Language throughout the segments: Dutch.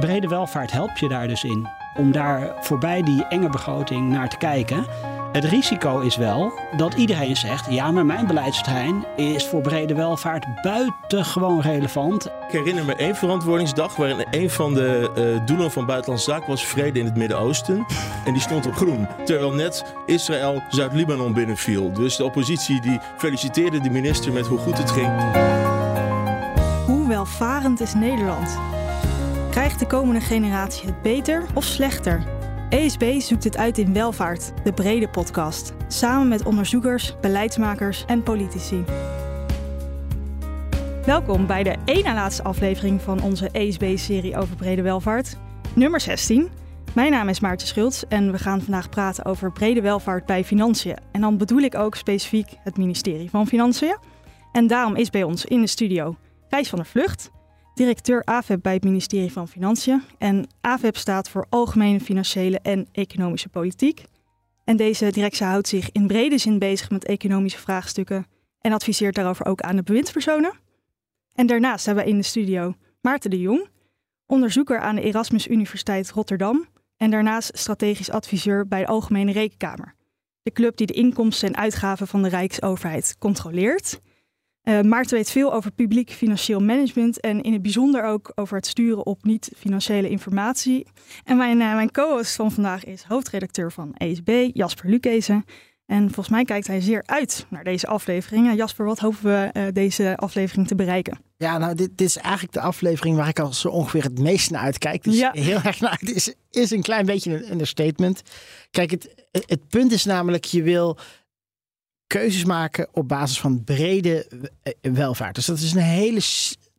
brede welvaart helpt je daar dus in. Om daar voorbij die enge begroting naar te kijken. Het risico is wel dat iedereen zegt: ja, maar mijn beleidsterrein is voor brede welvaart buitengewoon relevant. Ik herinner me één verantwoordingsdag waarin een van de uh, doelen van Buitenlandse Zaken was vrede in het Midden-Oosten. En die stond op groen. Terwijl net Israël Zuid-Libanon binnenviel. Dus de oppositie die feliciteerde de minister met hoe goed het ging. Hoe welvarend is Nederland? Krijgt de komende generatie het beter of slechter? ESB zoekt het uit in Welvaart, de brede podcast. Samen met onderzoekers, beleidsmakers en politici. Welkom bij de na laatste aflevering van onze ESB-serie over brede welvaart, nummer 16. Mijn naam is Maartje Schultz en we gaan vandaag praten over brede welvaart bij financiën. En dan bedoel ik ook specifiek het ministerie van Financiën. En daarom is bij ons in de studio Gijs van der Vlucht, directeur AVEP bij het ministerie van Financiën. En AVEP staat voor Algemene Financiële en Economische Politiek. En deze directie houdt zich in brede zin bezig met economische vraagstukken en adviseert daarover ook aan de bewindspersonen. En daarnaast hebben we in de studio Maarten de Jong, onderzoeker aan de Erasmus Universiteit Rotterdam en daarnaast strategisch adviseur bij de Algemene Rekenkamer. De club die de inkomsten en uitgaven van de Rijksoverheid controleert. Uh, Maarten weet veel over publiek financieel management en in het bijzonder ook over het sturen op niet-financiële informatie. En mijn, uh, mijn co-host van vandaag is hoofdredacteur van ESB, Jasper Lukezen. En volgens mij kijkt hij zeer uit naar deze aflevering. Jasper, wat hopen we deze aflevering te bereiken? Ja, nou, dit, dit, is eigenlijk de aflevering waar ik al zo ongeveer het meest naar uitkijk. Dus ja. heel erg naar uit is, is een klein beetje een understatement. Kijk, het, het punt is namelijk, je wil keuzes maken op basis van brede eh, welvaart. Dus dat is een hele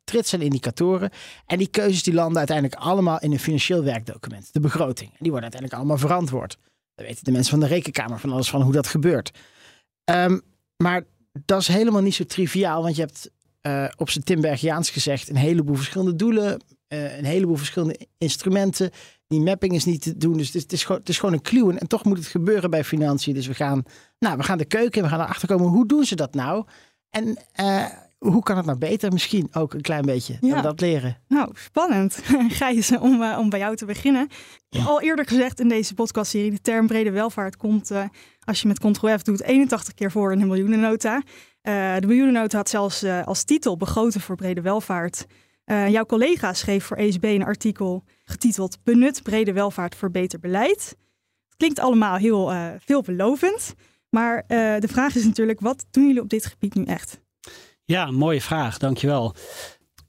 trits aan indicatoren. En die keuzes die landen uiteindelijk allemaal in een financieel werkdocument, de begroting. En die worden uiteindelijk allemaal verantwoord. Dan weten de mensen van de rekenkamer van alles van hoe dat gebeurt. Um, maar dat is helemaal niet zo triviaal, want je hebt uh, op zijn Timbergiaans gezegd een heleboel verschillende doelen, uh, een heleboel verschillende instrumenten. Die mapping is niet te doen. Dus het is, het is, gewoon, het is gewoon een kluwen. En toch moet het gebeuren bij financiën. Dus we gaan, nou, we gaan de keuken en we gaan erachter komen. Hoe doen ze dat nou? En uh, hoe kan het nou beter? Misschien ook een klein beetje ja. dat leren. Nou, spannend. Gijs, om, uh, om bij jou te beginnen. Al eerder gezegd in deze podcastserie, de term brede welvaart komt, uh, als je met Ctrl F doet, 81 keer voor in de miljoenennota. de miljoenennota had zelfs als titel begroten voor brede welvaart. Jouw collega schreef voor ESB een artikel getiteld Benut brede welvaart voor beter beleid. Het klinkt allemaal heel uh, veelbelovend, maar uh, de vraag is natuurlijk, wat doen jullie op dit gebied nu echt? Ja, mooie vraag, dankjewel.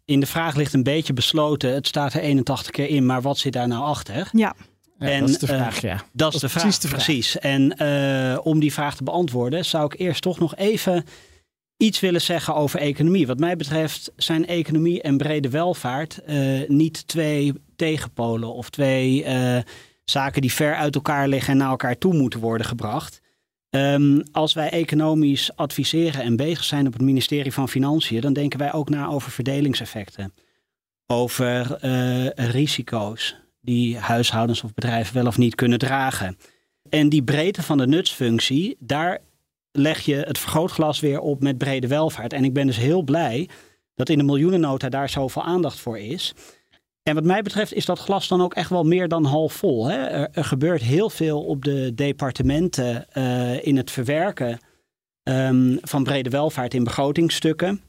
In de vraag ligt een beetje besloten, het staat er 81 keer in, maar wat zit daar nou achter? Ja. Ja, en, dat is de vraag, ja. Dat is de vraag, precies. De vraag. precies. En uh, om die vraag te beantwoorden, zou ik eerst toch nog even iets willen zeggen over economie. Wat mij betreft zijn economie en brede welvaart uh, niet twee tegenpolen of twee uh, zaken die ver uit elkaar liggen en naar elkaar toe moeten worden gebracht. Um, als wij economisch adviseren en bezig zijn op het ministerie van Financiën, dan denken wij ook na over verdelingseffecten, over uh, risico's die huishoudens of bedrijven wel of niet kunnen dragen. En die breedte van de nutsfunctie, daar leg je het vergrootglas weer op met brede welvaart. En ik ben dus heel blij dat in de miljoenennota daar zoveel aandacht voor is. En wat mij betreft is dat glas dan ook echt wel meer dan half vol. Hè? Er, gebeurt heel veel op de departementen uh, in het verwerken um, van brede welvaart in begrotingstukken.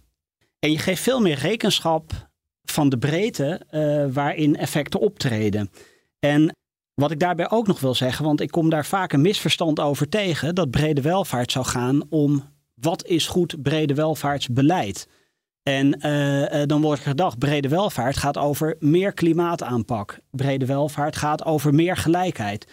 En je geeft veel meer rekenschap van de breedte uh, waarin effecten optreden. En wat ik daarbij ook nog wil zeggen, want ik kom daar vaak een misverstand over tegen, dat brede welvaart zou gaan om wat is goed brede welvaartsbeleid. En uh, dan wordt gedacht, brede welvaart gaat over meer klimaataanpak. Brede welvaart gaat over meer gelijkheid.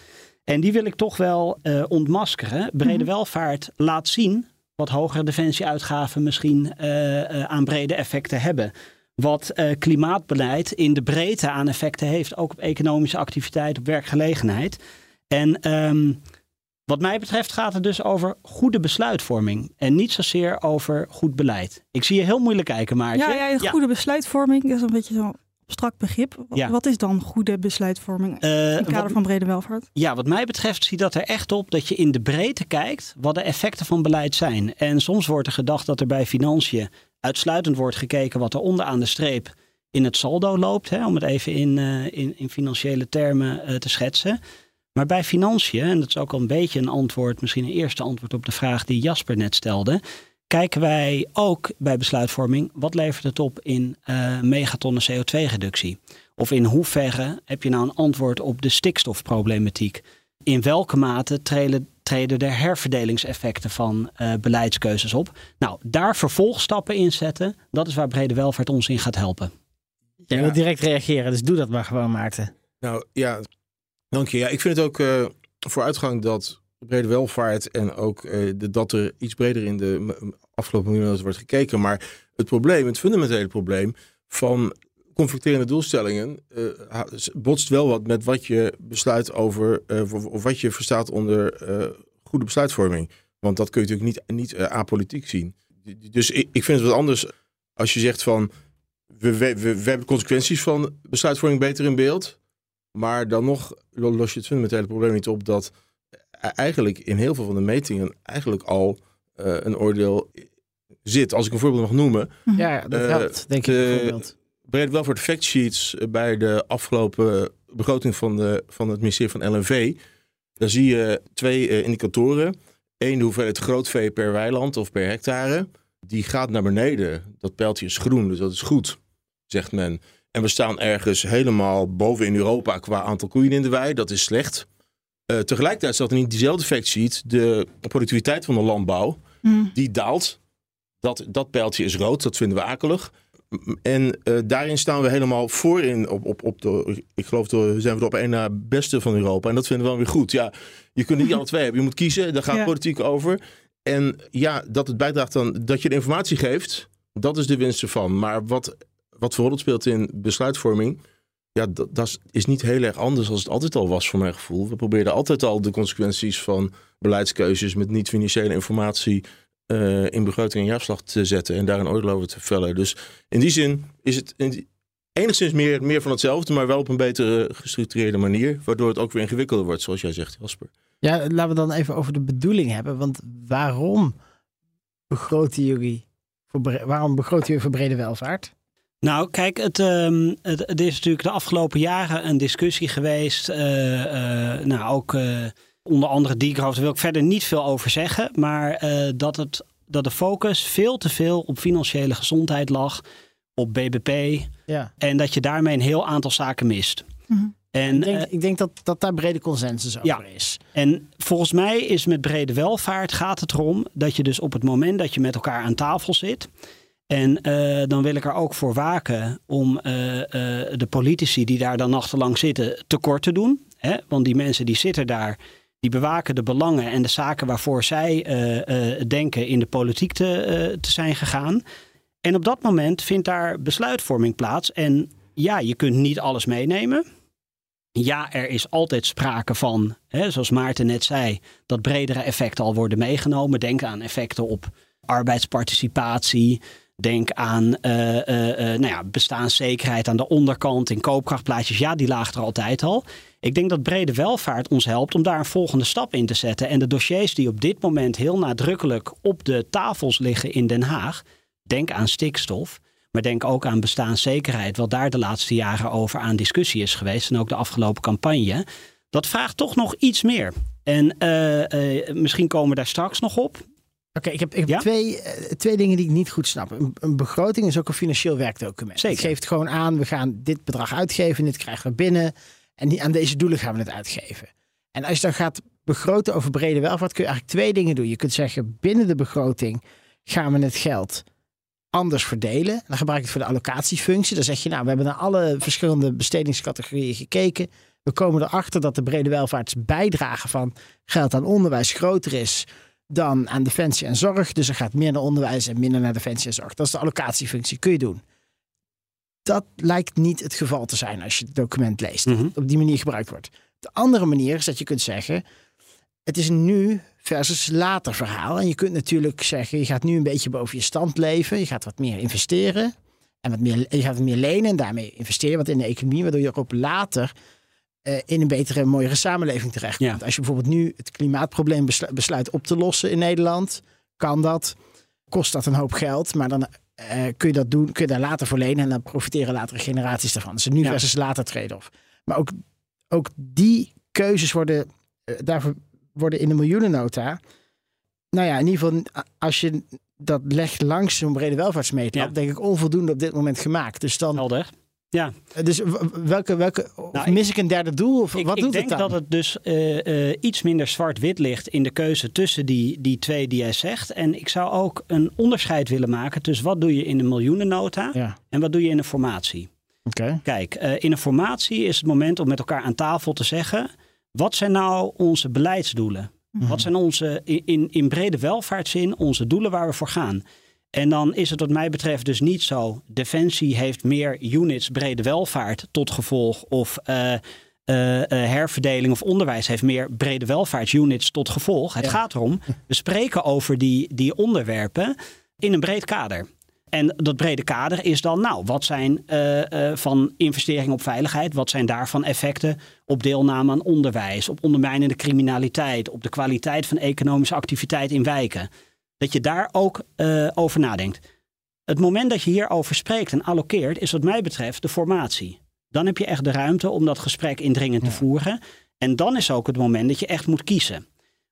En die wil ik toch wel uh, ontmaskeren. Brede mm welvaart laat zien wat hogere defensieuitgaven misschien uh, aan brede effecten hebben wat uh, klimaatbeleid in de breedte aan effecten heeft, ook op economische activiteit, op werkgelegenheid. En um, wat mij betreft gaat het dus over goede besluitvorming en niet zozeer over goed beleid. Ik zie je heel moeilijk kijken, Maartje. Ja, ja goede ja. besluitvorming is een beetje zo'n abstract begrip. Ja. Wat is dan goede besluitvorming uh, in het kader wat, van brede welvaart? Ja, wat mij betreft ziet dat er echt op dat je in de breedte kijkt wat de effecten van beleid zijn. En soms wordt er gedacht dat er bij financiën uitsluitend wordt gekeken wat er onderaan de streep in het saldo loopt, hè, om het even in, in, in, financiële termen te schetsen. Maar bij financiën, en dat is ook al een beetje een antwoord, misschien een eerste antwoord op de vraag die Jasper net stelde, kijken wij ook bij besluitvorming wat levert het op in uh, megatonnen CO2-reductie? Of in hoeverre heb je nou een antwoord op de stikstofproblematiek? In welke mate treden, treden er herverdelingseffecten van uh, beleidskeuzes op? Nou, daar vervolgstappen in zetten, dat is waar brede welvaart ons in gaat helpen. Jij wil direct reageren, dus doe dat maar gewoon, Maarten. Nou ja, dank je. Ja, ik vind het ook uh, vooruitgang dat brede welvaart en ook uh, de, dat er iets breder in de afgelopen miljoenen wordt gekeken. Maar het probleem, het fundamentele probleem van conflicterende doelstellingen uh, botst wel wat met wat je besluit over, uh, of wat je verstaat onder goede besluitvorming. Want dat kun je natuurlijk niet, niet apolitiek zien. Dus ik, ik vind het wat anders als je zegt van we, we, we, we hebben consequenties van besluitvorming beter in beeld. Maar dan nog los je het fundamentele probleem niet op dat eigenlijk in heel veel van de metingen eigenlijk al een oordeel zit. Als ik een voorbeeld mag noemen. Ja, dat helpt, denk ik. Bijvoorbeeld. Breed wel voor de factsheets bij de afgelopen begroting van, de, van het ministerie van LNV. Daar zie je twee uh, indicatoren. Eén, de hoeveelheid grootvee per weiland of per hectare. Die gaat naar beneden. Dat pijltje is groen, dus dat is goed, zegt men. En we staan ergens helemaal boven in Europa qua aantal koeien in de wei. Dat is slecht. Uh, tegelijkertijd staat er in diezelfde factsheet de productiviteit van de landbouw. Mm. Die daalt. Dat, dat pijltje is rood, dat vinden we akelig. En uh, daarin staan we helemaal voorin. Op, op, op de, ik geloof dat zijn we er op één na beste van Europa. En dat vinden we wel weer goed. Ja, je kunt niet alle twee hebben. Je moet kiezen, daar gaat ja. politiek over. En ja, dat het bijdraagt dan dat je de informatie geeft. Dat is de winst ervan. Maar wat, wat voor rol speelt in besluitvorming ja, dat, dat, is niet heel erg anders als het altijd al was voor mijn gevoel. We probeerden altijd al de consequenties van beleidskeuzes met niet-financiële informatie uh, in begroting en jaarslag te zetten en daar een oordeel over te vellen. Dus in die zin is het in, enigszins meer, meer van hetzelfde, maar wel op een betere gestructureerde manier, waardoor het ook weer ingewikkelder wordt, zoals jij zegt, Jasper. Ja, laten we dan even over de bedoeling hebben, want waarom begroten jullie voor, waarom begroten jullie voor brede welvaart? Nou, kijk, het, um, het, het, is natuurlijk de afgelopen jaren een discussie geweest. Uh, uh, nou, ook uh, onder andere daar wil ik verder niet veel over zeggen. Maar dat, het, dat de focus veel te veel op financiële gezondheid lag, op BBP. Ja. En dat je daarmee een heel aantal zaken mist. Mm En, ik denk, ik denk, dat, dat daar brede consensus over ja. is. En volgens mij is met brede welvaart gaat het erom dat je dus op het moment dat je met elkaar aan tafel zit en uh, dan wil ik er ook voor waken om uh, uh, de politici die daar dan nachtenlang zitten tekort te doen. Hè? Want die mensen die zitten daar, die bewaken de belangen en de zaken waarvoor zij denken in de politiek te, te zijn gegaan. En op dat moment vindt daar besluitvorming plaats. En ja, je kunt niet alles meenemen. Ja, er is altijd sprake van, hè, zoals Maarten net zei, dat bredere effecten al worden meegenomen. Denk aan effecten op arbeidsparticipatie. Denk aan uh, nou ja, bestaanszekerheid aan de onderkant in koopkrachtplaatjes. Ja, die lagen er altijd al. Ik denk dat brede welvaart ons helpt om daar een volgende stap in te zetten. En de dossiers die op dit moment heel nadrukkelijk op de tafels liggen in Den Haag. Denk aan stikstof. Maar denk ook aan bestaanszekerheid, wat daar de laatste jaren over aan discussie is geweest. En ook de afgelopen campagne. Dat vraagt toch nog iets meer. En misschien komen we daar straks nog op. Oké, ik heb, ik heb twee, uh, twee dingen die ik niet goed snap. Een, een, begroting is ook een financieel werkdocument. Zeker. Het geeft gewoon aan, we gaan dit bedrag uitgeven, dit krijgen we binnen. En die, aan deze doelen gaan we het uitgeven. En als je dan gaat begroten over brede welvaart, kun je eigenlijk twee dingen doen. Je kunt zeggen, binnen de begroting gaan we het geld anders verdelen. Dan gebruik je het voor de allocatiefunctie. Dan zeg je, nou, we hebben naar alle verschillende bestedingscategorieën gekeken. We komen erachter dat de brede welvaartsbijdrage van geld aan onderwijs groter is dan aan defensie en zorg. Dus er gaat meer naar onderwijs en minder naar defensie en zorg. Dat is de allocatiefunctie, kun je doen. Dat lijkt niet het geval te zijn als je het document leest. Mm Op die manier gebruikt wordt. De andere manier is dat je kunt zeggen: het is een nu versus later verhaal. En je kunt natuurlijk zeggen: je gaat nu een beetje boven je stand leven. Je gaat wat meer investeren. En wat meer, je gaat wat meer lenen en daarmee investeren wat in de economie, waardoor je ook later uh, in een betere, mooiere samenleving terecht. Ja. Als je bijvoorbeeld nu het klimaatprobleem besluit op te lossen in Nederland, kan dat. Kost dat een hoop geld, maar dan kun je dat doen, kun je daar later voor lenen en dan profiteren latere generaties daarvan. Dus nu ja. versus later trade-off. Maar ook, ook die keuzes worden, daarvoor worden in de miljoenennota. Nou ja, in ieder geval, als je dat legt langs zo'n brede welvaartsmeter, denk ik onvoldoende op dit moment gemaakt. Dus dan. Helder. Ja. Dus welke, welke nou, mis ik een derde doel? Of ik, wat doet ik denk het dat het dus uh, uh, iets minder zwart-wit ligt in de keuze tussen die, die twee die jij zegt. En ik zou ook een onderscheid willen maken tussen wat doe je in de miljoenennota ja. en wat doe je in een formatie. Okay. Kijk, uh, in een formatie is het moment om met elkaar aan tafel te zeggen: wat zijn nou onze beleidsdoelen? Mm Wat zijn onze in, in brede welvaartszin onze doelen waar we voor gaan? En dan is het wat mij betreft dus niet zo. Defensie heeft meer units brede welvaart tot gevolg. Of uh, uh, herverdeling of onderwijs heeft meer brede welvaartsunits tot gevolg. Het gaat erom, we spreken over die, die onderwerpen in een breed kader. En dat brede kader is dan, nou, wat zijn uh, uh, van investeringen op veiligheid, wat zijn daarvan effecten op deelname aan onderwijs, op ondermijnende criminaliteit, op de kwaliteit van economische activiteit in wijken dat je daar ook uh, over nadenkt. Het moment dat je hierover spreekt en allokeert, is wat mij betreft de formatie. Dan heb je echt de ruimte om dat gesprek indringend te voeren. En dan is ook het moment dat je echt moet kiezen.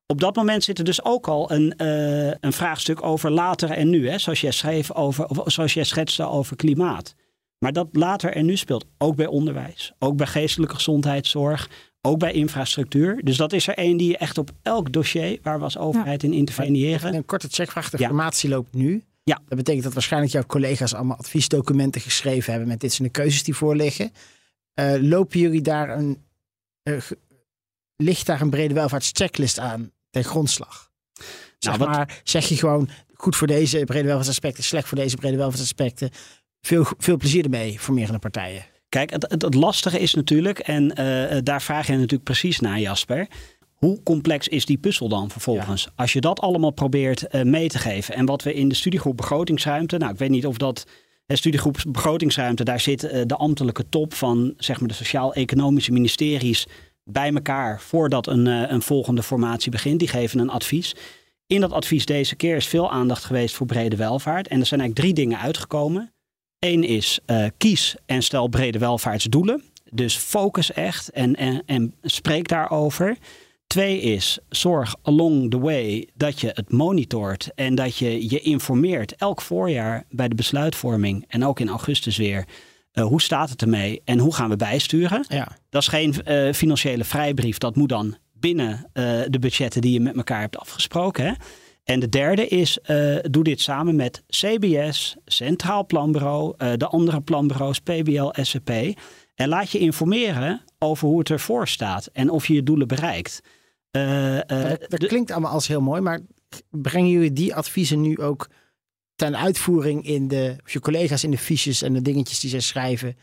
Op dat moment zit er dus ook al een, uh, een vraagstuk over later en nu. Hè? Zoals jij schreef over, of zoals jij schetste over klimaat. Maar dat later en nu speelt ook bij onderwijs, ook bij geestelijke gezondheidszorg, ook bij infrastructuur. Dus dat is er één die je echt op elk dossier waar we als overheid in interveneren. Een korte checkvraag. De formatie loopt nu. Ja. Dat betekent dat waarschijnlijk jouw collega's allemaal adviesdocumenten geschreven hebben met dit zijn de keuzes die voorliggen. Uh, lopen jullie daar een, uh, ligt daar een brede welvaartschecklist aan ten grondslag? Zeg nou, maar, zeg je gewoon goed voor deze brede welvaartsaspecten, slecht voor deze brede welvaartsaspecten. Veel, veel plezier ermee, formerende partijen. Kijk, het, het, lastige is natuurlijk, en uh, daar vraag je natuurlijk precies naar, Jasper. Hoe complex is die puzzel dan vervolgens? Als je dat allemaal probeert uh, mee te geven. En wat we in de studiegroep begrotingsruimte, nou ik weet niet of dat de studiegroep begrotingsruimte, daar zit uh, de ambtelijke top van zeg maar de sociaal-economische ministeries bij elkaar voordat een, een volgende formatie begint. Die geven een advies. In dat advies deze keer is veel aandacht geweest voor brede welvaart. En er zijn eigenlijk drie dingen uitgekomen. Eén is uh, kies en stel brede welvaartsdoelen. Dus focus echt en, en, en spreek daarover. Twee is zorg along the way dat je het monitort en dat je je informeert elk voorjaar bij de besluitvorming en ook in augustus weer. Uh, hoe staat het ermee en hoe gaan we bijsturen? Ja. Dat is geen uh, financiële vrijbrief, dat moet dan binnen de budgetten die je met elkaar hebt afgesproken. Hè? En de derde is, uh, doe dit samen met CBS, Centraal Planbureau, uh, de andere planbureaus, PBL, SCP. En laat je informeren over hoe het ervoor staat en of je je doelen bereikt. Uh, dat, dat klinkt allemaal als heel mooi, maar brengen jullie die adviezen nu ook ten uitvoering in de, of je collega's in de fiches en de dingetjes die zij schrijven,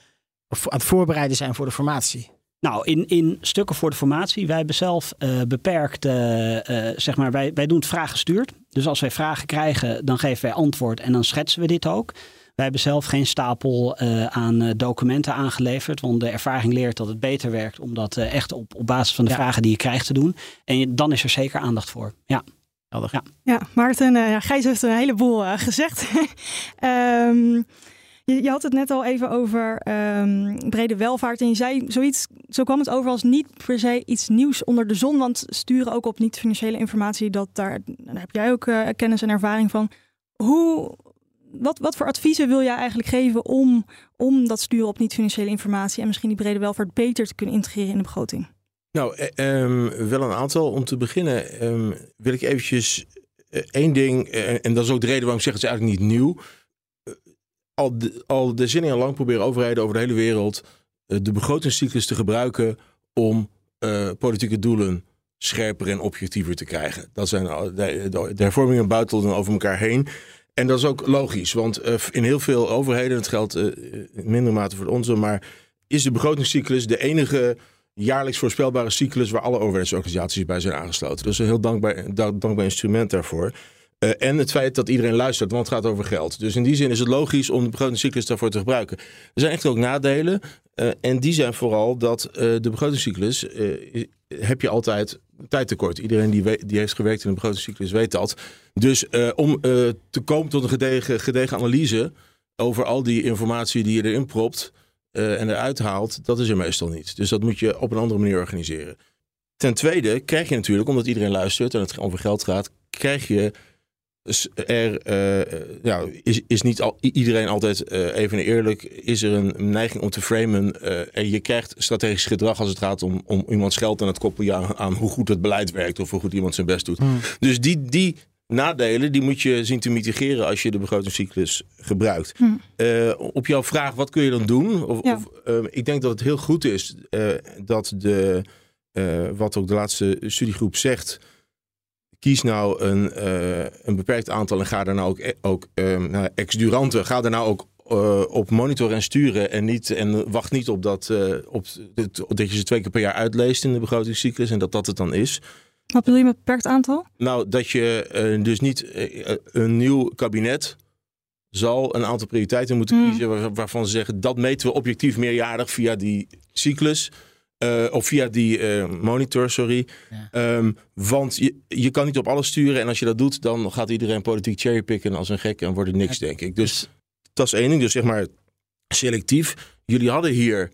of aan het voorbereiden zijn voor de formatie? Nou, in, in stukken voor de formatie. Wij hebben zelf uh, beperkt, uh, uh, zeg maar, wij, wij doen het vraaggestuurd. Dus als wij vragen krijgen, dan geven wij antwoord en dan schetsen we dit ook. Wij hebben zelf geen stapel aan documenten aangeleverd, want de ervaring leert dat het beter werkt om dat echt op, op basis van de vragen die je krijgt te doen. En dan is er zeker aandacht voor. Ja. Ja, ja Maarten, uh, Gijs heeft een heleboel gezegd. um, Je, had het net al even over um, brede welvaart. En je zei zoiets, zo kwam het over als niet per se iets nieuws onder de zon. Want sturen ook op niet-financiële informatie, dat daar, heb jij ook uh, kennis en ervaring van. Hoe, wat, wat voor adviezen wil jij eigenlijk geven om, om dat sturen op niet-financiële informatie en misschien die brede welvaart beter te kunnen integreren in de begroting? Nou, eh, um, wel een aantal. Om te beginnen um, wil ik eventjes uh, één ding, uh, en dat is ook de reden waarom ik zeg het is eigenlijk niet nieuw al, de, decennia lang proberen overheden over de hele wereld uh, de begrotingscyclus te gebruiken om uh, politieke doelen scherper en objectiever te krijgen. Dat zijn de, hervormingen buitelen over elkaar heen. En dat is ook logisch, want uh, in heel veel overheden, het geldt in minder mate voor onze, maar is de begrotingscyclus de enige jaarlijks voorspelbare cyclus waar alle overheidsorganisaties bij zijn aangesloten. Dus een heel dankbaar, dankbaar instrument daarvoor. Uh, en het feit dat iedereen luistert, want het gaat over geld. Dus in die zin is het logisch om de begrotingscyclus daarvoor te gebruiken. Er zijn echt ook nadelen. Uh, en die zijn vooral dat uh, de begrotingscyclus heb je altijd tijdtekort. Iedereen die, die heeft gewerkt in een begrotingscyclus weet dat. Dus om te komen tot een gedegen, gedegen analyse over al die informatie die je erin propt en eruit haalt, dat is er meestal niet. Dus dat moet je op een andere manier organiseren. Ten tweede krijg je natuurlijk, omdat iedereen luistert en het over geld gaat, krijg je er uh, ja, is, is niet al, iedereen altijd uh, even eerlijk. Is er een neiging om te framen. Uh, en je krijgt strategisch gedrag als het gaat om, om iemands geld aan het koppelen aan, aan hoe goed het beleid werkt of hoe goed iemand zijn best doet. Hmm. Dus die, die nadelen die moet je zien te mitigeren als je de begrotingscyclus gebruikt. Hmm. op jouw vraag, wat kun je dan doen? Of, ja. of ik denk dat het heel goed is dat de, wat ook de laatste studiegroep zegt kies nou een, uh, een beperkt aantal en ga daar nou ook, eh, ook nou, ex-duranten, ga daar nou ook uh, op monitoren en sturen en, niet, en wacht niet op dat, op, dat je ze twee keer per jaar uitleest in de begrotingscyclus en dat dat het dan is. Wat bedoel je met beperkt aantal? Nou, dat je dus niet een nieuw kabinet zal een aantal prioriteiten moeten hmm. kiezen waarvan ze zeggen dat meten we objectief meerjarig via die cyclus. Uh, of via die uh, monitor, sorry. Um, want je, je kan niet op alles sturen. En als je dat doet, dan gaat iedereen politiek cherrypicken als een gek en wordt het niks, denk ik. Dus dat is één ding. Dus zeg maar selectief. Jullie hadden hier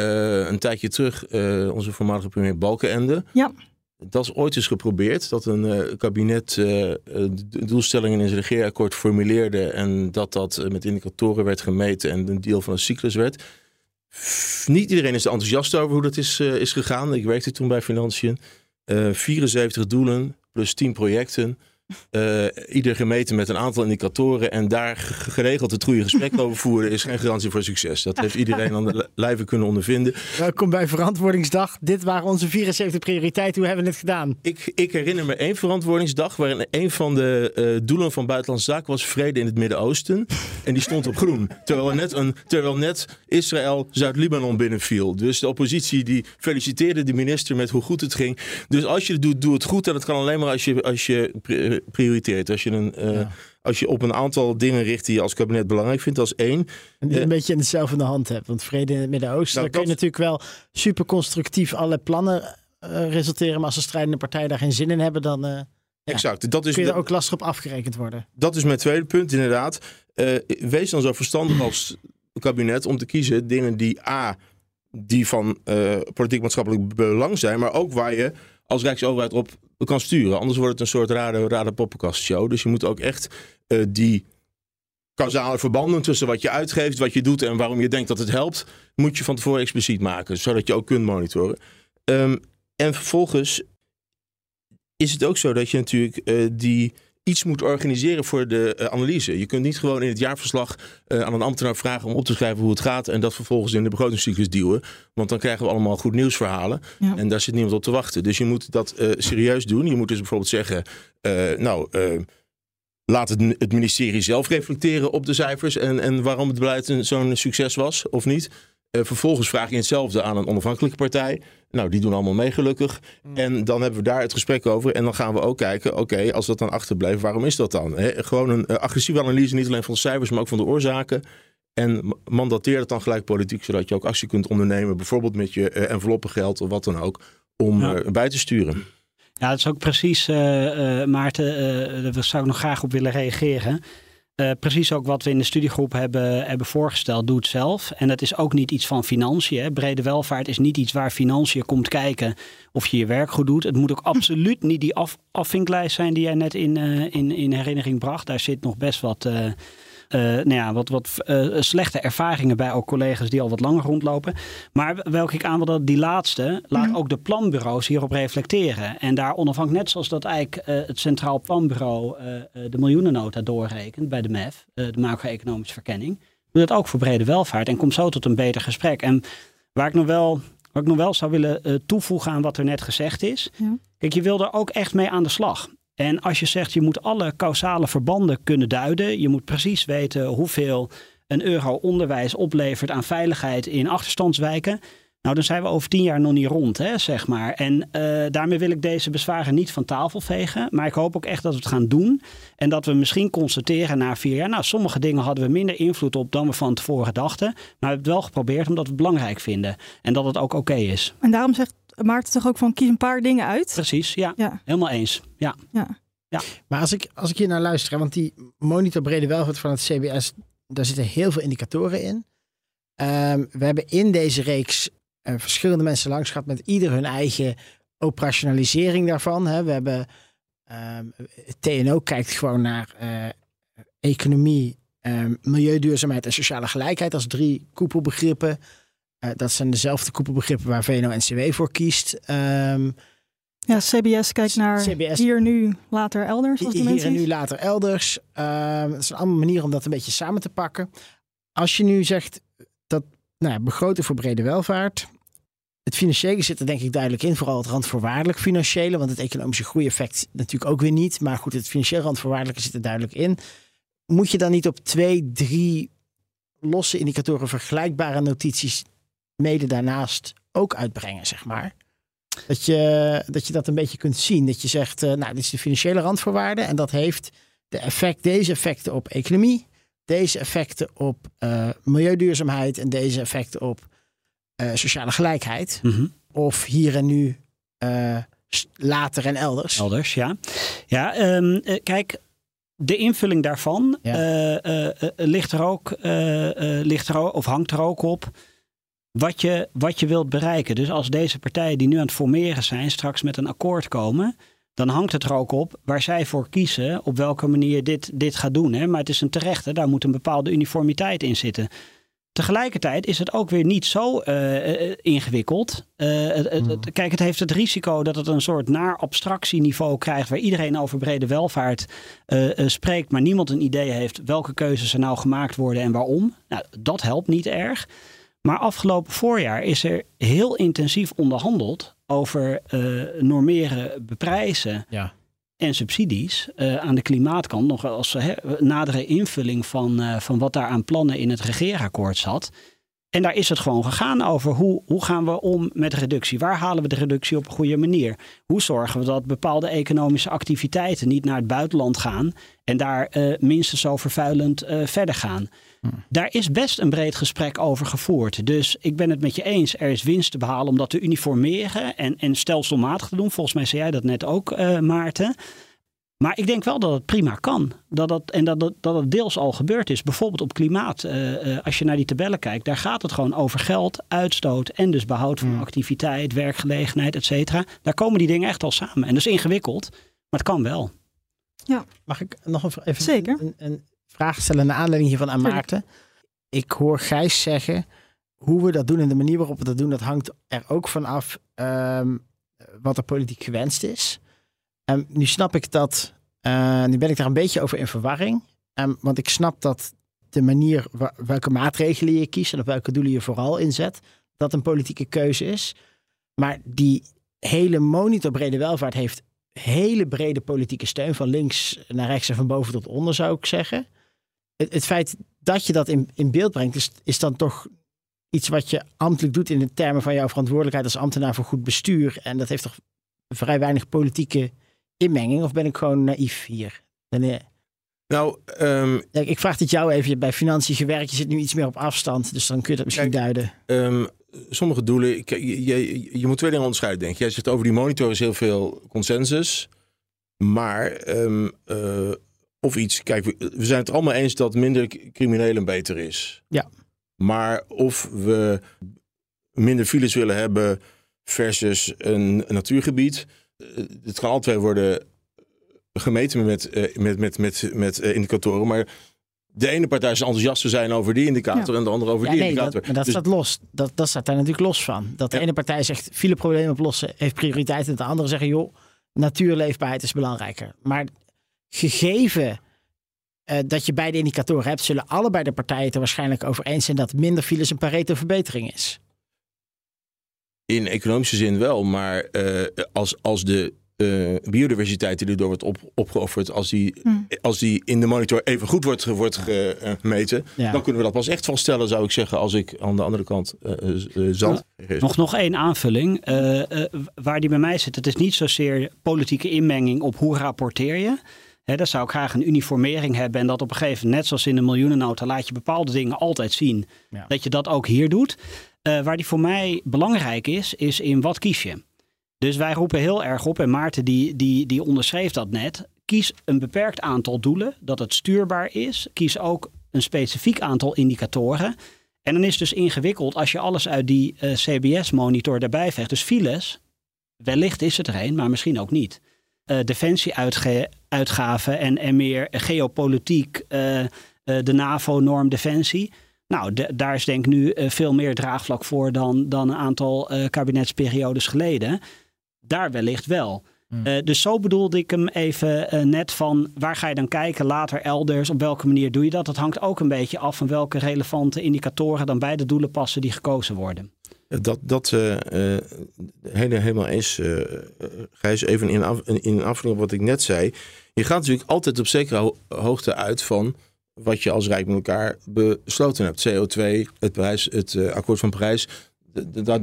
uh, een tijdje terug onze voormalige premier Balkenende. Ja. Dat is ooit eens geprobeerd. Dat een kabinet de doelstellingen in zijn regeerakkoord formuleerde. En dat dat met indicatoren werd gemeten en een deel van een cyclus werd. Niet iedereen is enthousiast over hoe dat is, uh, is gegaan. Ik werkte toen bij Financiën. Uh, eh, 74 doelen plus 10 projecten. Uh, ieder gemeten met een aantal indicatoren en daar geregeld het goede gesprek over voeren is geen garantie voor succes. Dat heeft iedereen aan de lijve kunnen ondervinden. Welkom bij Verantwoordingsdag. Dit waren onze 74 prioriteiten. Hoe hebben we het gedaan? Ik, ik herinner me één Verantwoordingsdag waarin een van de uh, doelen van Buitenlandse Zaken was vrede in het Midden-Oosten. En die stond op groen. Terwijl net, een, terwijl net Israël Zuid-Libanon binnenviel. Dus de oppositie die feliciteerde de minister met hoe goed het ging. Dus als je het doet, doe het goed. En dat kan alleen maar als je, als je prioriteert. Als je, een, uh, als je op een aantal dingen richt die je als kabinet belangrijk vindt, als één. En die een beetje in hetzelfde de hand hebt. Want vrede in het Midden-Oosten, nou, daar kun je natuurlijk wel super constructief alle plannen uh, resulteren. Maar als de strijdende partijen daar geen zin in hebben, dan. Ja, exact. Dat is kun je er ook lastig op afgerekend worden. Dat is mijn tweede punt, inderdaad. wees dan zo verstandig als kabinet om te kiezen dingen die A. die van politiek-maatschappelijk belang zijn, maar ook waar je als Rijksoverheid op kan sturen. Anders wordt het een soort rare, rare poppenkastshow. Dus je moet ook echt uh, die causale verbanden tussen wat je uitgeeft, wat je doet en waarom je denkt dat het helpt, moet je van tevoren expliciet maken, zodat je ook kunt monitoren. Um, en vervolgens is het ook zo dat je natuurlijk uh, die iets moet organiseren voor de uh, analyse. Je kunt niet gewoon in het jaarverslag uh, aan een ambtenaar vragen om op te schrijven hoe het gaat en dat vervolgens in de begrotingscyclus duwen. Want dan krijgen we allemaal goed nieuwsverhalen ja. en daar zit niemand op te wachten. Dus je moet dat uh, serieus doen. Je moet dus bijvoorbeeld zeggen, nou, laat het, het, ministerie zelf reflecteren op de cijfers en, en waarom het beleid zo'n succes was of niet. vervolgens vraag je hetzelfde aan een onafhankelijke partij. Nou, die doen allemaal mee gelukkig. Mm. En dan hebben we daar het gesprek over. En dan gaan we ook kijken, oké, als dat dan achterblijft, waarom is dat dan? gewoon een uh, agressieve analyse, niet alleen van de cijfers, maar ook van de oorzaken. En mandateer het dan gelijk politiek, zodat je ook actie kunt ondernemen. Bijvoorbeeld met je uh, enveloppengeld of wat dan ook, om ja. uh, bij te sturen. Ja, dat is ook precies, Maarten, daar zou ik nog graag op willen reageren. Uh, precies ook wat we in de studiegroep hebben, hebben voorgesteld, doe het zelf. En dat is ook niet iets van financiën. Hè. Brede welvaart is niet iets waar financiën komt kijken of je je werk goed doet. Het moet ook absoluut niet die af, afvinklijst zijn die jij net in, uh, in, in herinnering bracht. Daar zit nog best wat... Uh, uh, nou ja, wat, wat uh, slechte ervaringen bij ook collega's die al wat langer rondlopen. Maar welke ik aan wil dat die laatste, laat mm. ook de planbureaus hierop reflecteren. En daar onafhankelijk, net zoals dat eigenlijk uh, het Centraal Planbureau de miljoenennota doorrekent bij de MEF, de macro-economische verkenning, doe dat ook voor brede welvaart en komt zo tot een beter gesprek. En waar ik nog wel wat ik nog wel zou willen toevoegen aan wat er net gezegd is. Ja. Kijk, je wil er ook echt mee aan de slag. En als je zegt je moet alle causale verbanden kunnen duiden, je moet precies weten hoeveel een euro onderwijs oplevert aan veiligheid in achterstandswijken. Nou, dan zijn we over tien jaar nog niet rond, hè, zeg maar. En uh, daarmee wil ik deze bezwaren niet van tafel vegen. Maar ik hoop ook echt dat we het gaan doen. En dat we misschien constateren na vier jaar... nou, sommige dingen hadden we minder invloed op dan we van tevoren dachten. Maar we hebben het wel geprobeerd omdat we het belangrijk vinden. En dat het ook oké is. En daarom zegt Maarten toch ook van kies een paar dingen uit? Precies, ja. ja. Helemaal eens. Ja. ja. Ja. Maar als ik, als ik hier naar luister, want die monitor brede welvaart van het CBS, daar zitten heel veel indicatoren in. Um, we hebben in deze reeks uh, verschillende mensen langs gehad met ieder hun eigen operationalisering daarvan. Hè. We hebben um, TNO kijkt gewoon naar uh, economie, um, milieuduurzaamheid en sociale gelijkheid als drie koepelbegrippen. Uh, dat zijn dezelfde koepelbegrippen waar VNO-NCW voor kiest. Um, ja, CBS kijkt naar CBS, hier, nu, later, elders. Als hier en nu, later, elders. Dat is een andere manier om dat een beetje samen te pakken. Als je nu zegt dat nou ja, begroten voor brede welvaart. Het financiële zit er denk ik duidelijk in, vooral het randvoorwaardelijk financiële, want het economische groeieffect natuurlijk ook weer niet. Maar goed, het financieel randvoorwaardelijke zit er duidelijk in. Moet je dan niet op twee, drie losse indicatoren vergelijkbare notities mede daarnaast ook uitbrengen, zeg maar? Dat je, dat je dat een beetje kunt zien. Dat je zegt, uh, nou, dit is de financiële randvoorwaarde. En dat heeft de effect, deze effecten op economie. Deze effecten op uh, milieuduurzaamheid. En deze effecten op uh, sociale gelijkheid. Mhm. Of hier en nu later en elders. Elders, ja. Ja, um, kijk, de invulling daarvan ja. ligt, er ook, ligt er ook, of hangt er ook op wat je, wat je wilt bereiken. Dus als deze partijen die nu aan het formeren zijn, straks met een akkoord komen, dan hangt het er ook op waar zij voor kiezen, op welke manier dit, dit gaat doen. Hè? Maar het is een terechte, daar moet een bepaalde uniformiteit in zitten. Tegelijkertijd is het ook weer niet zo uh, ingewikkeld. Uh, het, het, hmm. kijk, het heeft het risico dat het een soort naar abstractieniveau krijgt, waar iedereen over brede welvaart spreekt, maar niemand een idee heeft welke keuzes er nou gemaakt worden en waarom. Nou, dat helpt niet erg. Maar afgelopen voorjaar is er heel intensief onderhandeld over uh, normeren, beprijzen ja. en subsidies uh, aan de klimaatkant. Nog als nadere invulling van, uh, van wat daar aan plannen in het regeerakkoord zat. En daar is het gewoon gegaan over hoe, hoe gaan we om met reductie? Waar halen we de reductie op een goede manier? Hoe zorgen we dat bepaalde economische activiteiten niet naar het buitenland gaan en daar minstens zo vervuilend verder gaan? Daar is best een breed gesprek over gevoerd. Dus ik ben het met je eens. Er is winst te behalen om dat te uniformeren en, en stelselmatig te doen. Volgens mij zei jij dat net ook, uh, Maarten. Maar ik denk wel dat het prima kan. Dat dat, en dat, dat, dat het deels al gebeurd is. Bijvoorbeeld op klimaat. Uh, uh, als je naar die tabellen kijkt, daar gaat het gewoon over geld, uitstoot en dus behoud van activiteit, werkgelegenheid, et cetera. Daar komen die dingen echt al samen. En dat is ingewikkeld, maar het kan wel. Ja. Mag ik nog even Zeker. Een, een, vraag stellen naar aanleiding hiervan aan Maarten. Ik hoor Gijs zeggen, hoe we dat doen en de manier waarop we dat doen, dat hangt er ook van af um, wat er politiek gewenst is. Um, nu snap ik dat, uh, nu ben ik daar een beetje over in verwarring. Um, want ik snap dat de manier welke maatregelen je kiest en op welke doelen je vooral inzet, dat een politieke keuze is. Maar die hele monitor brede welvaart heeft hele brede politieke steun van links naar rechts en van boven tot onder, zou ik zeggen het, het, feit dat je dat in, in beeld brengt, is, is dan toch iets wat je ambtelijk doet in de termen van jouw verantwoordelijkheid als ambtenaar voor goed bestuur. En dat heeft toch vrij weinig politieke inmenging? Of ben ik gewoon naïef hier? Nou, um, ik vraag het jou even. Bij financiën gewerkt, je zit nu iets meer op afstand, dus dan kun je dat misschien duiden. Um, sommige doelen, je, je, je, moet twee dingen onderscheiden, denk ik. Jij zegt over die monitor is heel veel consensus. Maar um, uh, of iets. Kijk, we, zijn het allemaal eens dat minder criminelen beter is. Ja. Maar of we minder files willen hebben versus een, natuurgebied. Eh, het kan altijd worden gemeten met, eh, met, met, met, met eh, indicatoren. Maar de ene partij is enthousiast te zijn over die indicator en de andere over die nee, indicator. Dat, maar dat dus, staat los. Dat, dat staat daar natuurlijk los van. Dat de ene partij zegt fileproblemen oplossen heeft prioriteit. En de andere zeggen joh, natuurleefbaarheid is belangrijker. Maar gegeven uh, dat je beide indicatoren hebt, zullen allebei de partijen het er waarschijnlijk over eens zijn dat minder files een Pareto-verbetering is. In economische zin wel, maar uh, als, als de uh, biodiversiteit die erdoor wordt op, opgeofferd, als die, hmm. als die in de monitor even goed wordt, wordt gemeten, ja. dan kunnen we dat pas echt vaststellen, zou ik zeggen, als ik aan de andere kant zand. Nog, nog één aanvulling. waar die bij mij zit, het is niet zozeer politieke inmenging op hoe rapporteer je. He, dan zou ik graag een uniformering hebben en dat op een gegeven moment, net zoals in de miljoenennota, laat je bepaalde dingen altijd zien. Dat je dat ook hier doet. waar die voor mij belangrijk is, is in wat kies je. Dus wij roepen heel erg op, en Maarten die, die, die onderschreef dat net. Kies een beperkt aantal doelen, dat het stuurbaar is. Kies ook een specifiek aantal indicatoren. En dan is het dus ingewikkeld als je alles uit die uh, CBS-monitor daarbij vecht. Dus files, wellicht is het er een, maar misschien ook niet. Uh, defensieuitgaven en, en meer geopolitiek, uh, de NAVO-norm defensie. Nou, daar is denk ik nu veel meer draagvlak voor dan, dan een aantal kabinetsperiodes geleden. Daar wellicht wel. Hmm. Uh, dus zo bedoelde ik hem even uh, net van waar ga je dan kijken later elders, op welke manier doe je dat? Dat hangt ook een beetje af van welke relevante indicatoren dan bij de doelen passen die gekozen worden. Dat, dat uh, hele, helemaal eens, Gijs, even in, af, in afvulling op wat ik net zei. Je gaat natuurlijk altijd op zekere hoogte uit van wat je als Rijk met elkaar besloten hebt. CO2, het, prijs, het akkoord van Parijs,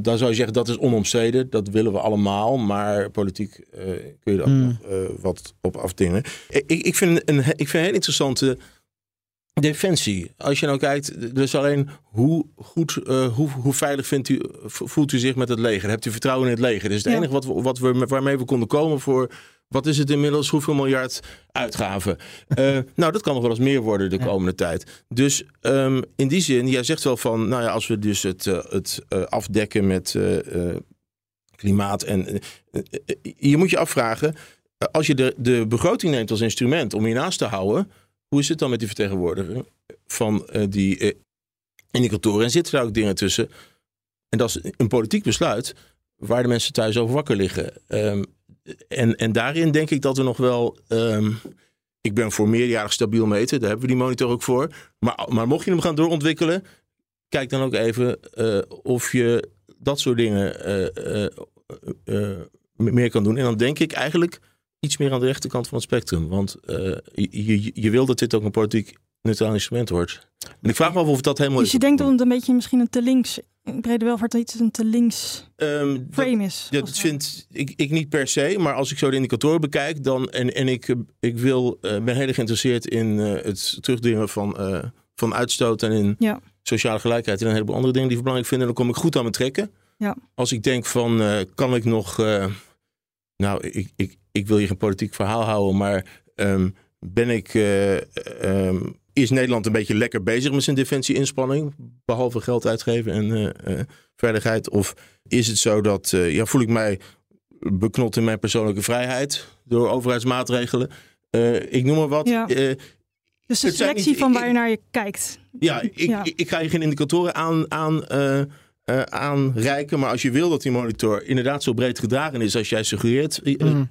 daar zou je zeggen dat is onomstreden, dat willen we allemaal, maar politiek uh, kun je daar mm. nog uh, wat op afdingen. Ik, ik, vind een, ik vind een heel interessante defensie. Als je nou kijkt, dus alleen hoe goed, uh, hoe, hoe veilig vindt u, voelt u zich met het leger? Hebt u vertrouwen in het leger? Dat is het enige wat, wat we, waarmee we konden komen voor wat is het inmiddels? Hoeveel miljard uitgaven? Uh, nou, dat kan nog wel eens meer worden de komende tijd. Dus um, in die zin, jij zegt wel van, nou ja, als we dus het, uh, het afdekken met klimaat en je moet je afvragen, als je de, de begroting neemt als instrument om hiernaast te houden, hoe is het dan met die vertegenwoordiger van die indicatoren? En zitten daar ook dingen tussen? En dat is een politiek besluit waar de mensen thuis over wakker liggen. Um, en, en daarin denk ik dat we nog wel. Um, ik ben voor meerjarig stabiel meten, daar hebben we die monitor ook voor. Maar, maar mocht je hem gaan doorontwikkelen, kijk dan ook even uh, of je dat soort dingen uh, uh, meer kan doen. En dan denk ik eigenlijk iets meer aan de rechterkant van het spectrum. Want je, je, je wil dat dit ook een politiek neutraal instrument wordt. En ik vraag me af of dat helemaal. Dus je denkt dat het een beetje misschien een te links brede welvaart iets een te links um, frame is. Dat vind ik, ik niet per se. Maar als ik zo de indicatoren bekijk dan, en, en ik, ik wil, uh, ben heel erg geïnteresseerd in uh, het terugdringen van, van uitstoot en in ja. sociale gelijkheid en een heleboel andere dingen die ik belangrijk vind. En dan kom ik goed aan mijn trekken. Ja. Als ik denk van, kan ik nog, nou, ik, ik, ik wil hier geen politiek verhaal houden, maar um, ben ik um, is Nederland een beetje lekker bezig met zijn defensie-inspanning, behalve geld uitgeven en uh, veiligheid? Of is het zo dat, uh, ja, voel ik mij beknot in mijn persoonlijke vrijheid door overheidsmaatregelen? Uh, ik noem maar wat. Ja. dus de selectie van waar je naar je kijkt. Ja, ik, ja. ik, ik, ga je geen indicatoren aan, aan, aanreiken, maar als je wil dat die monitor inderdaad zo breed gedragen is als jij suggereert, mm.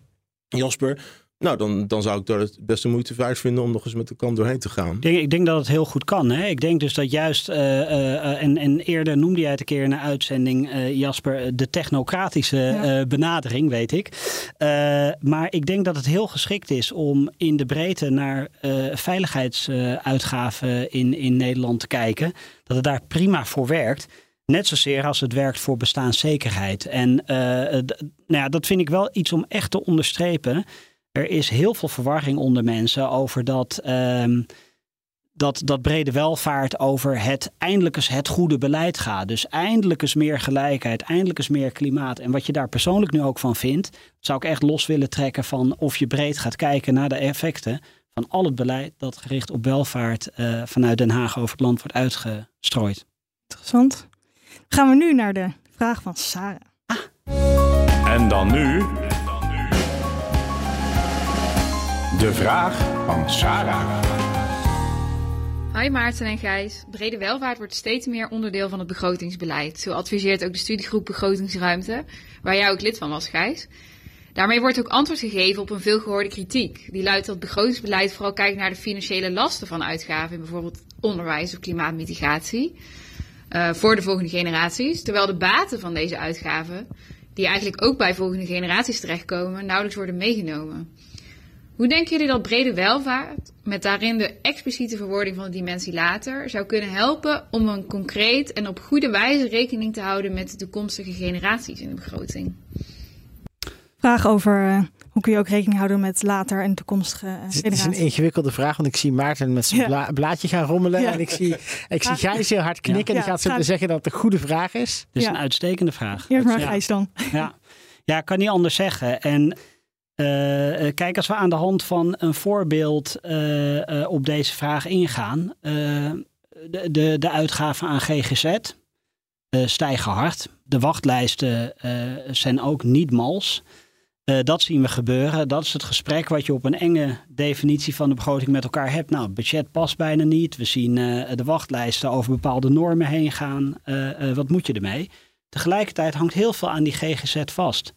Jasper, nou, dan, dan zou ik daar het beste moeite waard vinden om nog eens met de kant doorheen te gaan. Ik denk, ik denk dat het heel goed kan. Hè? Ik denk dus dat juist, uh, uh, en, en eerder noemde jij het een keer in een uitzending, uh, Jasper, de technocratische ja. benadering, weet ik. maar ik denk dat het heel geschikt is om in de breedte naar veiligheidsuitgaven in, in Nederland te kijken. Dat het daar prima voor werkt. Net zozeer als het werkt voor bestaanszekerheid. En nou ja, dat vind ik wel iets om echt te onderstrepen. Er is heel veel verwarring onder mensen over dat, um, dat, dat brede welvaart over het eindelijk eens het goede beleid gaat. Dus eindelijk eens meer gelijkheid, eindelijk eens meer klimaat. En wat je daar persoonlijk nu ook van vindt, zou ik echt los willen trekken van of je breed gaat kijken naar de effecten van al het beleid dat gericht op welvaart uh, vanuit Den Haag over het land wordt uitgestrooid. Interessant. Gaan we nu naar de vraag van Sarah. Ah. En dan nu de vraag van Sarah. Hi Maarten en Gijs. Brede welvaart wordt steeds meer onderdeel van het begrotingsbeleid. Zo adviseert ook de studiegroep Begrotingsruimte, waar jij ook lid van was, Gijs. Daarmee wordt ook antwoord gegeven op een veelgehoorde kritiek. Die luidt dat het begrotingsbeleid vooral kijkt naar de financiële lasten van uitgaven in bijvoorbeeld onderwijs of klimaatmitigatie. Uh, voor de volgende generaties. Terwijl de baten van deze uitgaven, die eigenlijk ook bij volgende generaties terechtkomen, nauwelijks worden meegenomen. Hoe denken jullie dat brede welvaart, met daarin de expliciete verwoording van de dimensie later, zou kunnen helpen om een concreet en op goede wijze rekening te houden met de toekomstige generaties in de begroting? Vraag over uh, hoe kun je ook rekening houden met later en toekomstige generaties? Het is een ingewikkelde vraag, want ik zie Maarten met zijn blaadje gaan rommelen. En ik zie, ik zie Gijs heel hard knikken. En die gaat zo zeggen dat het een goede vraag is. Het is een uitstekende vraag. Eerst maar Gijs dan. Ja. ja, ik kan niet anders zeggen. En uh, kijk, als we aan de hand van een voorbeeld uh, op deze vraag ingaan. de, de, de uitgaven aan GGZ stijgen hard. De wachtlijsten zijn ook niet mals. Dat zien we gebeuren. Dat is het gesprek wat je op een enge definitie van de begroting met elkaar hebt. Nou, het budget past bijna niet. We zien de wachtlijsten over bepaalde normen heen gaan. wat moet je ermee? Tegelijkertijd hangt heel veel aan die GGZ vast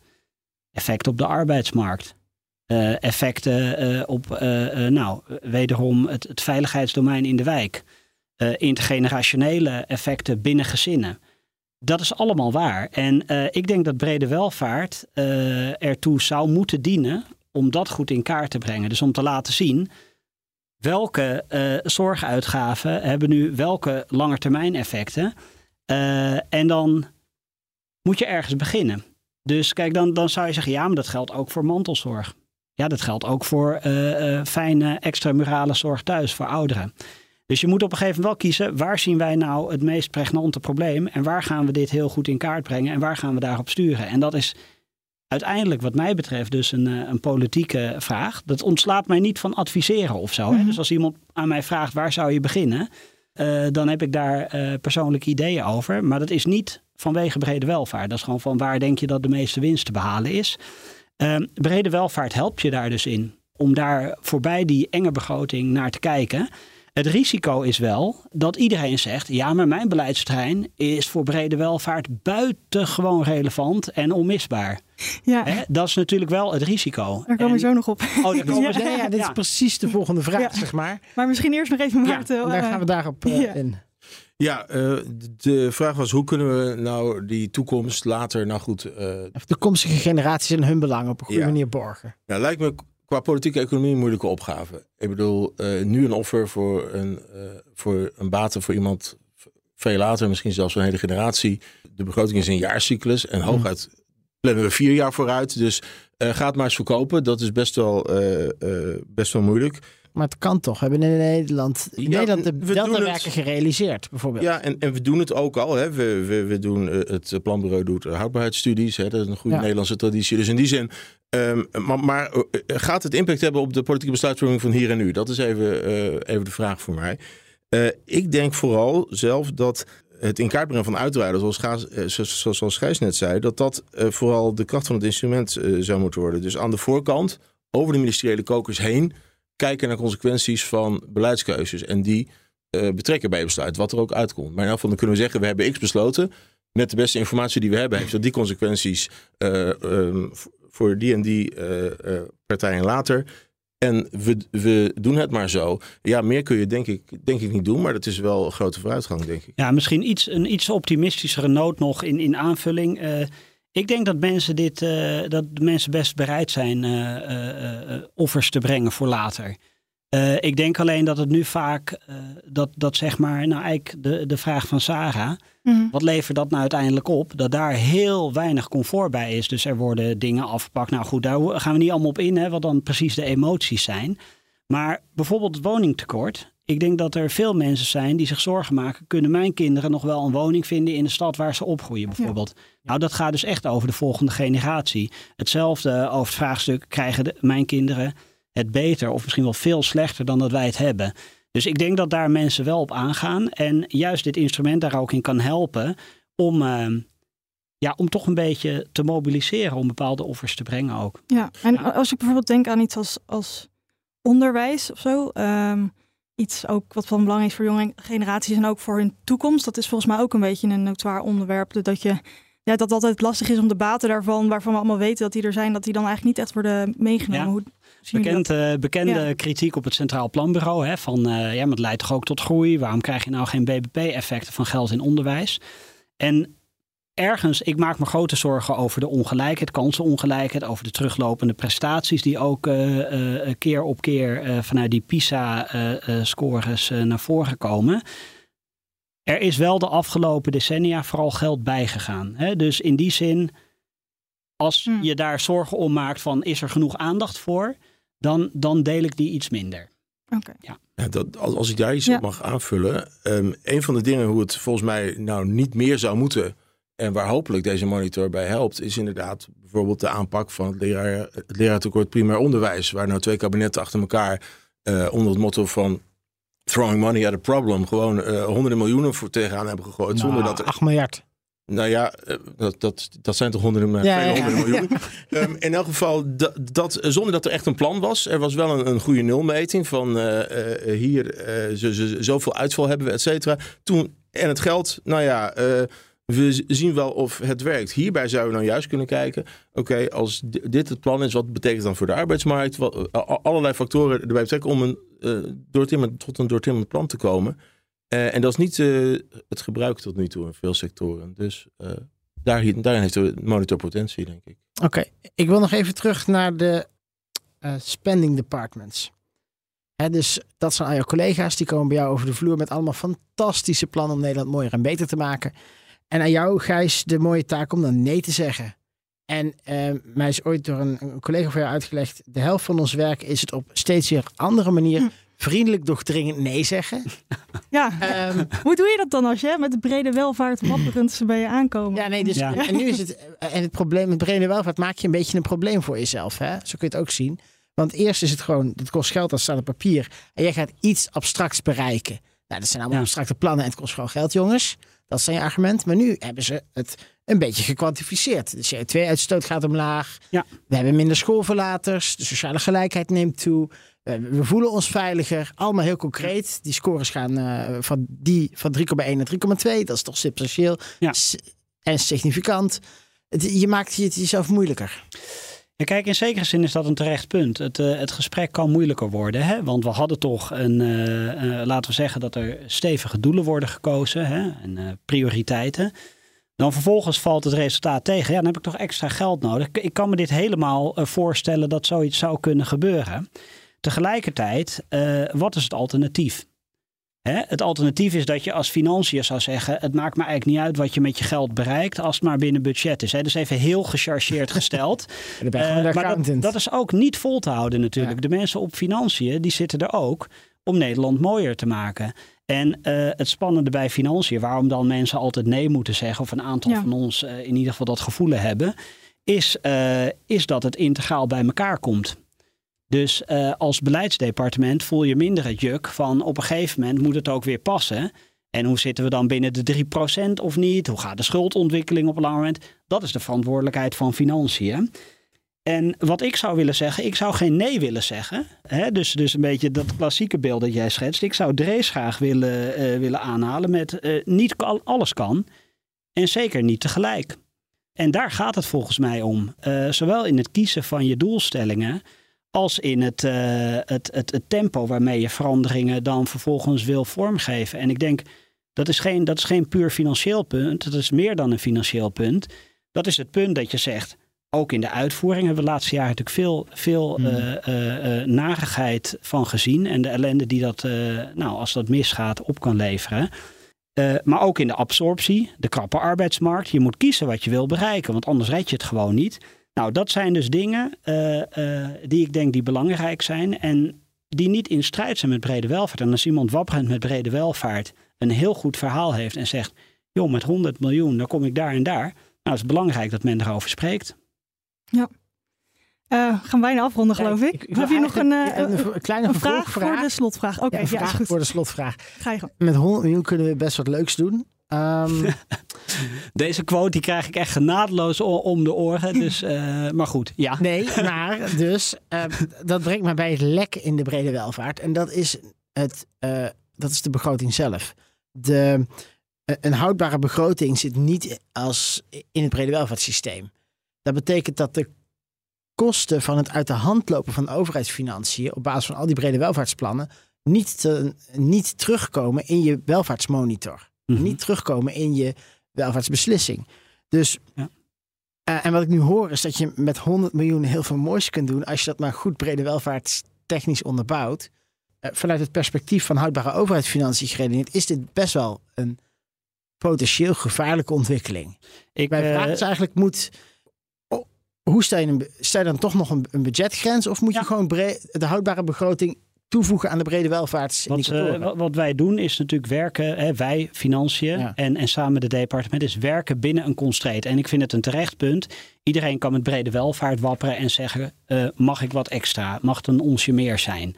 effecten op de arbeidsmarkt. Effecten op, nou, wederom het, het, veiligheidsdomein in de wijk. intergenerationele effecten binnen gezinnen. Dat is allemaal waar. En ik denk dat brede welvaart ertoe zou moeten dienen om dat goed in kaart te brengen. Dus om te laten zien welke zorguitgaven hebben nu welke langetermijneffecten. en dan moet je ergens beginnen. Dus kijk, dan, dan zou je zeggen, ja, maar dat geldt ook voor mantelzorg. Ja, dat geldt ook voor fijne extramurale zorg thuis voor ouderen. Dus je moet op een gegeven moment wel kiezen, waar zien wij nou het meest pregnante probleem en waar gaan we dit heel goed in kaart brengen en waar gaan we daarop sturen. En dat is uiteindelijk wat mij betreft dus een, eh, een politieke vraag. Dat ontslaat mij niet van adviseren of zo. Mhm. Dus als iemand aan mij vraagt, waar zou je beginnen? Uh, dan heb ik daar uh, persoonlijke ideeën over. Maar dat is niet vanwege brede welvaart. Dat is gewoon van waar denk je dat de meeste winst te behalen is. Uh, brede welvaart helpt je daar dus in. Om daar voorbij die enge begroting naar te kijken. Het risico is wel dat iedereen zegt: ja, maar mijn beleidsterrein is voor brede welvaart buitengewoon relevant en onmisbaar. Ja. dat is natuurlijk wel het risico. Daar komen we zo nog op. Oh, daar komen we ja. ja, dit is precies de volgende vraag, zeg maar. Maar misschien eerst nog even Maarten. Ja, daar gaan we daarop uh, in. Ja, uh, de vraag was hoe kunnen we nou die toekomst later, nou goed... Uh, de toekomstige generaties en hun belangen op een goede manier borgen. Ja, lijkt me qua politieke economie een moeilijke opgave. Ik bedoel, uh, nu een offer voor een, voor een baten voor iemand veel later, misschien zelfs een hele generatie. De begroting is een jaarcyclus en hooguit plannen we vier jaar vooruit. Dus gaat maar eens verkopen. Dat is best wel, best wel moeilijk. Maar het kan toch. We hebben in Nederland, in Nederland de deltawerken gerealiseerd, bijvoorbeeld. Ja, en, en we doen het ook al. Hè. We, we, we doen, eh, het planbureau doet houdbaarheidsstudies. Hè. Dat is een goede Nederlandse traditie. Dus in die zin. Um, maar, maar uh, gaat het impact hebben op de politieke besluitvorming van hier en nu? Dat is even, uh, even de vraag voor mij. Uh, ik denk vooral zelf dat het in kaart brengen van zoals, Gaas, zoals, zoals Gijs net zei, dat dat vooral de kracht van het instrument zou moeten worden. Dus aan de voorkant, over de ministeriële kokers heen, kijken naar consequenties van beleidskeuzes en die uh, betrekken bij besluit, wat er ook uitkomt. Maar in elk geval dan kunnen we zeggen, we hebben X besloten. Met de beste informatie die we hebben, heeft dat die consequenties uh, um, voor die en die uh, partijen later. En we, we doen het maar zo. Ja, meer kun je denk ik, denk ik niet doen, maar dat is wel een grote vooruitgang, denk ik. Ja, misschien iets, een iets optimistischere noot nog in, in aanvulling. Ik denk dat mensen dit, uh, dat mensen best bereid zijn uh, offers te brengen voor later. ik denk alleen dat het nu vaak, dat, dat zeg maar, nou eigenlijk de, de vraag van Sarah, mm. wat levert dat nou uiteindelijk op? Dat daar heel weinig comfort bij is. Dus er worden dingen afgepakt. Nou goed, daar gaan we niet allemaal op in, hè, wat dan precies de emoties zijn. Maar bijvoorbeeld het woningtekort. Ik denk dat er veel mensen zijn die zich zorgen maken. Kunnen mijn kinderen nog wel een woning vinden in de stad waar ze opgroeien bijvoorbeeld? Nou, dat gaat dus echt over de volgende generatie. Hetzelfde over het vraagstuk, krijgen de, mijn kinderen het beter of misschien wel veel slechter dan dat wij het hebben? Dus ik denk dat daar mensen wel op aangaan. En juist dit instrument daar ook in kan helpen om, uh, ja, om toch een beetje te mobiliseren om bepaalde offers te brengen ook. Ja, en als ik bijvoorbeeld denk aan iets als, als onderwijs of zo. Um, iets ook wat van belang is voor jonge generaties en ook voor hun toekomst. Dat is volgens mij ook een beetje een notoire onderwerp. Dat je ja, dat altijd lastig is om de baten daarvan, waarvan we allemaal weten dat die er zijn, dat die dan eigenlijk niet echt worden meegenomen. Hoe, Bekend, uh, bekende kritiek op het Centraal Planbureau. Hè, van uh, ja, maar het leidt toch ook tot groei. Waarom krijg je nou geen BBP-effecten van geld in onderwijs? En ergens, ik maak me grote zorgen over de ongelijkheid, kansenongelijkheid, over de teruglopende prestaties die ook uh, keer op keer vanuit die PISA-scores naar voren komen. Er is wel de afgelopen decennia vooral geld bijgegaan. Hè? Dus in die zin Als Hmm. je daar zorgen om maakt van is er genoeg aandacht voor, dan, dan deel ik die iets minder. Oké. Ja, dat, als, als ik daar iets Ja. op mag aanvullen. ehm, een van de dingen hoe het volgens mij nou niet meer zou moeten. En waar hopelijk deze monitor bij helpt. Is inderdaad bijvoorbeeld de aanpak van het, leraar, het leraartekort primair onderwijs. Waar nou twee kabinetten achter elkaar eh, onder het motto van throwing money at a problem. Gewoon eh, honderden miljoenen voor tegenaan hebben gegooid. zonder Nou, dat er 8 miljard. nou ja, eh, dat, dat, dat zijn toch honderden, Ja, ja, miljoen. Ehm, in elk geval, dat, dat, zonder dat er echt een plan was. Er was wel een, een goede nulmeting van hier, zo- zoveel uitval hebben we, et cetera. Toen, en het geld, nou ja, we zien wel of het werkt. Hierbij zouden we nou juist kunnen kijken, oké, als di- dit het plan is, wat betekent dat voor de arbeidsmarkt? Wat, eh, allerlei factoren erbij betrekken om een, doortimmend, tot een doortimmend plan te komen. Eh, en dat is niet het gebruik tot nu toe in veel sectoren. Dus daar, daarin heeft de monitor potentie, denk ik. Oké, ik wil nog even terug naar de spending departments. Dus dat zijn al jouw collega's, die komen bij jou over de vloer met allemaal fantastische plannen om Nederland mooier en beter te maken. En aan jou, Gijs, de mooie taak om dan nee te zeggen. En eh, mij is ooit door een, een collega van jou uitgelegd, de helft van ons werk is het op steeds weer andere manier vriendelijk doch dringend nee zeggen. Ja, Ehm, hoe doe je dat dan als je met de brede welvaart wapperend bij je aankomen? Ja, nee, dus Ja. en nu is het en het probleem met brede welvaart maak je een beetje een probleem voor jezelf, hè? Zo kun je het ook zien. Want eerst is het gewoon, het kost geld, dat staat op papier. En jij gaat iets abstracts bereiken. Nou, dat zijn allemaal Ja. abstracte plannen en het kost gewoon geld, jongens. Dat is zijn argument. Maar nu hebben ze het een beetje gekwantificeerd. De CO2-uitstoot gaat omlaag. Ja. We hebben minder schoolverlaters. De sociale gelijkheid neemt toe. We, voelen ons veiliger. Allemaal heel concreet. Die scores gaan eh, van, die, van 3,1 naar 3,2. Dat is toch substantieel. Ja. En significant. Het- je maakt het jezelf moeilijker. Kijk, in zekere zin is dat een terecht punt. Het, eh, het gesprek kan moeilijker worden. Hè? Want we hadden toch een, eh, eh, laten we zeggen dat er stevige doelen worden gekozen hè? en prioriteiten. Dan vervolgens valt het resultaat tegen. Ja, dan heb ik toch extra geld nodig. Ik- Ik kan me dit helemaal voorstellen dat zoiets zou kunnen gebeuren. Tegelijkertijd, wat is het alternatief? Hè? Het alternatief is dat je als financiën zou zeggen: Het maakt me eigenlijk niet uit wat je met je geld bereikt, als het maar binnen budget is. Hè? Dus even heel gechargeerd gesteld. En ben je Eh, maar dat, dat is ook niet vol te houden natuurlijk. De mensen op financiën, die zitten er ook om Nederland mooier te maken. En eh, het spannende bij financiën, waarom dan mensen altijd nee moeten zeggen, of een aantal Ja. van ons eh, in ieder geval dat gevoel hebben, is, eh, is dat het integraal bij elkaar komt. Dus eh, als beleidsdepartement voel je minder het juk van op een gegeven moment moet het ook weer passen. En hoe zitten we dan binnen de 3% of niet? Hoe gaat de schuldontwikkeling op een lang moment? Dat is de verantwoordelijkheid van financiën. En wat ik zou willen zeggen, ik zou geen nee willen zeggen. Hè? Dus, dus een beetje dat klassieke beeld dat jij schetst. Ik zou Drees graag willen, eh, willen aanhalen met eh, niet al- alles kan en zeker niet tegelijk. En daar gaat het volgens mij om. Zowel in het kiezen van je doelstellingen als in het, eh, het, het, het tempo waarmee je veranderingen dan vervolgens wil vormgeven. En ik denk, dat is, geen, dat is geen puur financieel punt. Dat is meer dan een financieel punt. Dat is het punt dat je zegt, ook in de uitvoering hebben we de laatste jaren natuurlijk veel, veel narigheid van gezien. En de ellende die dat, nou, als dat misgaat, op kan leveren. Maar ook in de absorptie, de krappe arbeidsmarkt. Je moet kiezen wat je wil bereiken, want anders red je het gewoon niet. Nou, dat zijn dus dingen eh, eh, die ik denk die belangrijk zijn. En die niet in strijd zijn met brede welvaart. En als iemand wapperend met brede welvaart een heel goed verhaal heeft en zegt: joh, met 100 miljoen, dan kom ik daar en daar. Nou, het is belangrijk dat men erover spreekt. Eh, gaan wij nou afronden, geloof ik. wil Heb je nog een, eh, een, een kleine een vraag voor vervolgvraag? de slotvraag? Oké, Ja, ja, vraag goed. voor de slotvraag. Ga je gang. Met 100 miljoen kunnen we best wat leuks doen. Ehm, Deze quote die krijg ik echt genadeloos om de oren. Dus, eh, maar goed, ja. nee, maar dus eh, dat brengt mij bij het lek in de brede welvaart. En dat is, het, eh, dat is de begroting zelf. De, eh, een houdbare begroting zit niet als in het brede welvaartssysteem. Dat betekent dat de kosten van het uit de hand lopen van overheidsfinanciën op basis van al die brede welvaartsplannen niet, te- niet terugkomen in je welvaartsmonitor. Mhm. Niet terugkomen in je welvaartsbeslissing. Dus, Ja. eh, en wat ik nu hoor is dat je met 100 miljoen heel veel moois kunt doen als je dat maar goed brede welvaartstechnisch onderbouwt. Eh, vanuit het perspectief van houdbare overheidsfinanciën geredeneerd is dit best wel een potentieel gevaarlijke ontwikkeling. Ik, Mijn eh, vraag is eigenlijk, moet, hoe stel je, een, stel je dan toch nog een, een budgetgrens? Of moet je gewoon de houdbare begroting toevoegen aan de brede welvaartsindicatoren? Wat, uh, wat wij doen is natuurlijk werken, hè, wij financiën en, en samen de departement, is werken binnen een constraint. En ik vind het een terecht punt. Iedereen kan met brede welvaart wapperen en zeggen, uh, mag ik wat extra? Mag het een onsje meer zijn?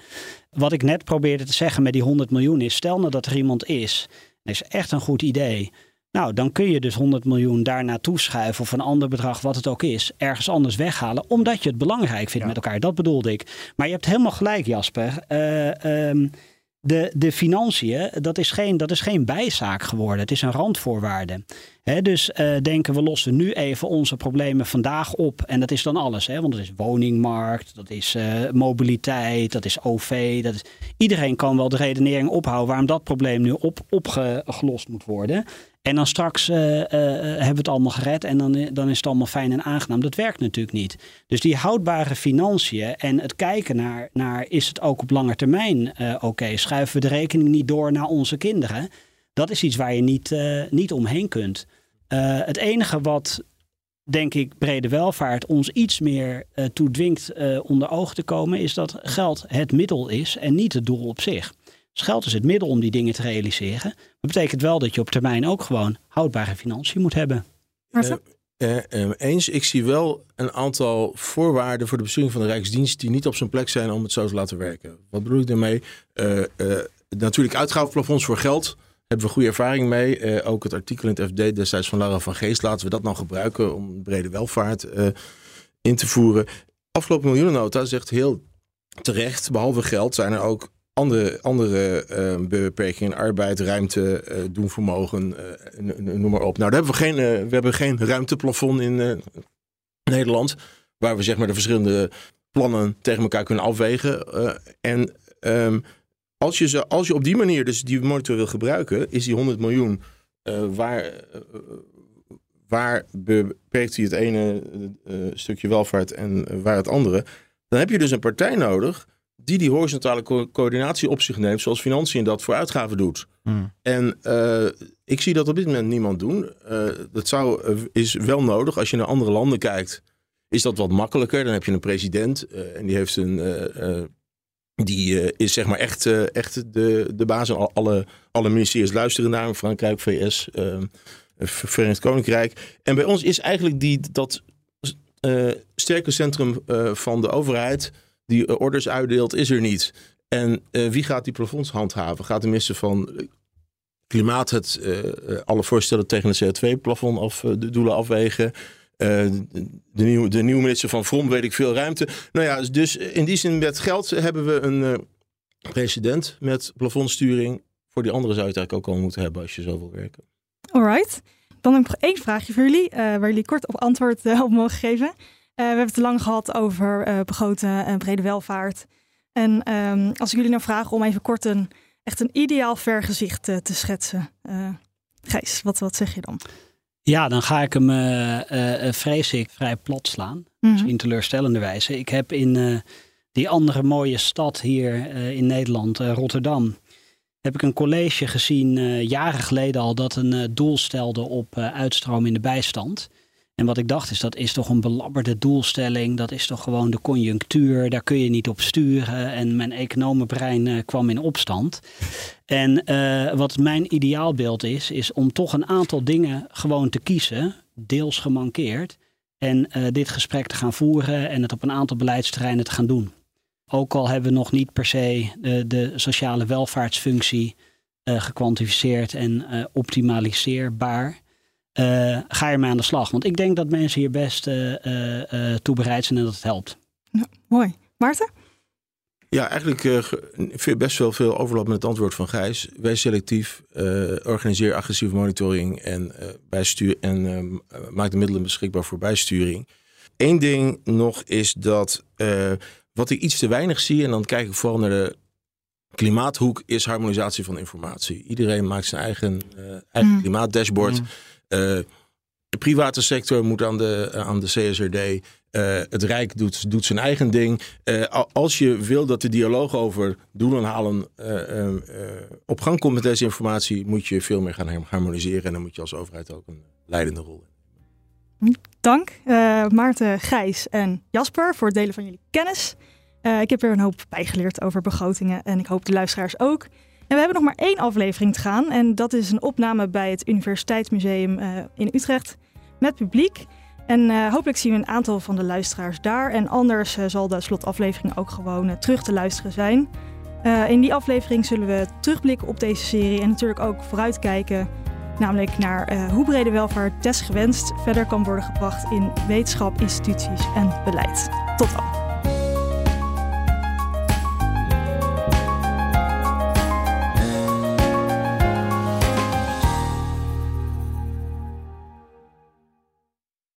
Wat ik net probeerde te zeggen met die 100 miljoen is, stel nou dat er iemand is, dat is echt een goed idee nou, dan kun je dus 100 miljoen daar naartoe schuiven of een ander bedrag, wat het ook is, ergens anders weghalen, omdat je het belangrijk vindt met elkaar. Dat bedoelde ik. Maar je hebt helemaal gelijk, Jasper. Uh, um, de, de financiën, dat is, geen, dat is geen bijzaak geworden. Het is een randvoorwaarde. dus uh, denken we lossen nu even onze problemen vandaag op. En dat is dan alles. He, want dat is woningmarkt, dat is uh, mobiliteit, dat is OV. Dat is... Iedereen kan wel de redenering ophouden waarom dat probleem nu op, opgelost moet worden. En dan straks uh, uh, hebben we het allemaal gered en dan, dan is het allemaal fijn en aangenaam. Dat werkt natuurlijk niet. Dus die houdbare financiën en het kijken naar, naar is het ook op lange termijn oké? Schuiven we de rekening niet door naar onze kinderen? Dat is iets waar je niet, niet omheen kunt. het enige wat, denk ik, brede welvaart ons iets meer toe dwingt onder ogen te komen, is dat geld het middel is en niet het doel op zich. Geld is het middel om die dingen te realiseren. Dat betekent wel dat je op termijn ook gewoon houdbare financiën moet hebben. Uh, uh, eens, ik zie wel een aantal voorwaarden voor de besturing van de Rijksdienst die niet op zijn plek zijn om het zo te laten werken. Wat bedoel ik daarmee? Uh, natuurlijk uitgavenplafonds voor geld. Hebben we goede ervaring mee. ook het artikel in het FD destijds van Lara van Geest. Laten we dat nou gebruiken om brede welvaart in te voeren. Afgelopen miljoenennota zegt heel terecht, behalve geld zijn er ook andere, andere uh, beperkingen, arbeid, ruimte, uh, doen vermogen, uh, noem maar op. Nou, daar hebben we geen, we hebben geen ruimteplafond in Nederland, waar we zeg maar de verschillende plannen tegen elkaar kunnen afwegen. en um, als, je ze, als je op die manier dus die monitor wil gebruiken, is die 100 miljoen waar, waar beperkt hij het ene stukje welvaart en waar het andere. Dan heb je dus een partij nodig die die horizontale co coördinatie op zich neemt, zoals financiën dat voor uitgaven doet. Hmm. En uh, ik zie dat op dit moment niemand doen. Uh, dat zou, uh, is wel nodig. Als je naar andere landen kijkt, is dat wat makkelijker. Dan heb je een president en die heeft een. die is zeg maar echt, echt de, de baas. En alle, alle ministeries luisteren naar hem. Frankrijk, VS, Verenigd Koninkrijk. En bij ons is eigenlijk die, dat sterke centrum van de overheid die eh, orders uitdeelt, is er niet. En uh, wie gaat die plafonds handhaven? Gaat de minister van eh, Klimaat het, alle voorstellen tegen het CO2-plafond of de doelen afwegen? de, nieuwe, de nieuwe minister van Vrom weet ik veel ruimte. Nou ja, dus in die zin met geld hebben we een president met plafondsturing. Voor die andere zou het eigenlijk ook al moeten hebben als je zo wil werken. Alright. Dan heb ik nog één vraagje voor jullie, waar jullie kort op antwoord op mogen geven. Eh, we hebben het lang gehad over uh, begroten en brede welvaart. En ehm, als ik jullie nou vraag om even kort een echt een ideaal vergezicht uh, te schetsen. Gijs, wat, wat zeg je dan? Ja, dan ga ik hem, vrees ik, vrij plat slaan. Mm Misschien teleurstellende wijze. Ik heb in die andere mooie stad hier in Nederland, Rotterdam, heb ik een college gezien jaren geleden al dat een doel stelde op uitstroom in de bijstand. En wat ik dacht is, dat is toch een belabberde doelstelling. Dat is toch gewoon de conjunctuur. Daar kun je niet op sturen. En mijn economenbrein uh, kwam in opstand. En uh, wat mijn ideaalbeeld is, is om toch een aantal dingen gewoon te kiezen. Deels gemankeerd. En uh, dit gesprek te gaan voeren en het op een aantal beleidsterreinen te gaan doen. Ook al hebben we nog niet per se de, de sociale welvaartsfunctie gekwantificeerd en optimaliseerbaar. Uh, ga er mee aan de slag. Want ik denk dat mensen hier best uh, toe bereid zijn en dat het helpt. Ja, mooi. Maarten? Ja, eigenlijk best wel veel overlap met het antwoord van Gijs. Wij selectief, organiseer agressieve monitoring en, bijstuur, en maak de middelen beschikbaar voor bijsturing. Eén ding nog is dat wat ik iets te weinig zie, en dan kijk ik vooral naar de klimaathoek, is harmonisatie van informatie. Iedereen maakt zijn eigen, eigen mm. klimaatdashboard. Mm. Uh, de private sector moet aan de, aan de CSRD. Uh, eh, het Rijk doet, doet zijn eigen ding. Als je wil dat de dialoog over doelen halen op gang komt met deze informatie, moet je veel meer gaan harmoniseren. En dan moet je als overheid ook een leidende rol hebben. Dank Maarten, Gijs en Jasper voor het delen van jullie kennis. Ik heb er een hoop bijgeleerd over begrotingen en ik hoop de luisteraars ook. En we hebben nog maar één aflevering te gaan en dat is een opname bij het Universiteitsmuseum uh, in Utrecht met publiek. En hopelijk zien we een aantal van de luisteraars daar. En anders zal de slotaflevering ook gewoon terug te luisteren zijn. in die aflevering zullen we terugblikken op deze serie en natuurlijk ook vooruitkijken Namelijk naar hoe brede welvaart desgewenst verder kan worden gebracht in wetenschap, instituties en beleid. Tot dan.